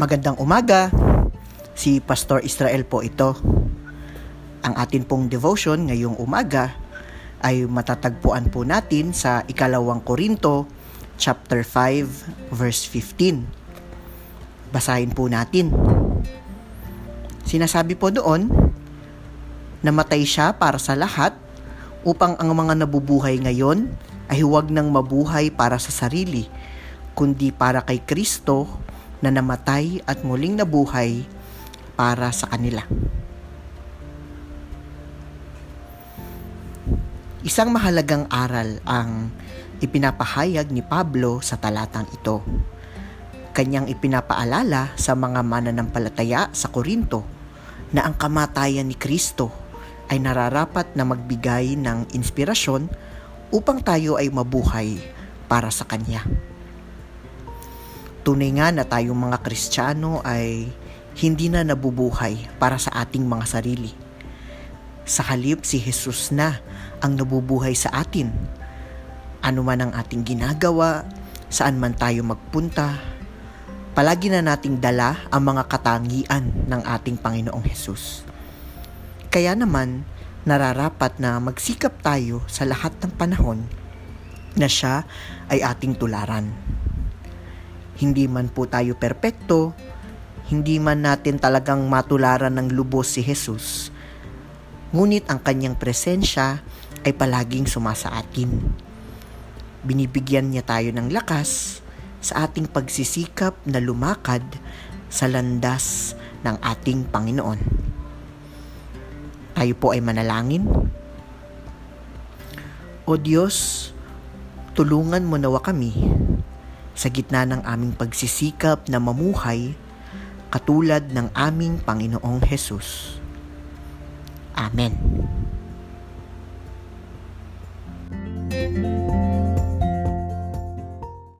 Magandang umaga. Si Pastor Israel po ito. Ang atin pong devotion ngayong umaga ay matatagpuan po natin sa ikalawang Korinto chapter 5 verse 15. Basahin po natin. Sinasabi po doon, namatay siya para sa lahat upang ang mga nabubuhay ngayon ay huwag nang mabuhay para sa sarili, kundi para kay Kristo na namatay at muling nabuhay para sa kanila. Isang mahalagang aral ang ipinapahayag ni Pablo sa talatang ito. Kanyang ipinapaalala sa mga mananampalataya sa Korinto na ang kamatayan ni Kristo ay nararapat na magbigay ng inspirasyon upang tayo ay mabuhay para sa Kanya. Tunay nga na tayong mga Kristiyano ay hindi na nabubuhay para sa ating mga sarili. Sa halip si Jesus na ang nabubuhay sa atin. Ano man ang ating ginagawa, saan man tayo magpunta, palagi na nating dala ang mga katangian ng ating Panginoong Hesus. Kaya naman, nararapat na magsikap tayo sa lahat ng panahon na siya ay ating tularan. Hindi man po tayo perpekto, hindi man natin talagang matularan ng lubos si Jesus. Ngunit ang kanyang presensya ay palaging sumasa atin. Binibigyan niya tayo ng lakas sa ating pagsisikap na lumakad sa landas ng ating Panginoon. Tayo po ay manalangin. O Diyos, tulungan mo nawa kami sa gitna ng aming pagsisikap na mamuhay katulad ng aming Panginoong Hesus. Amen.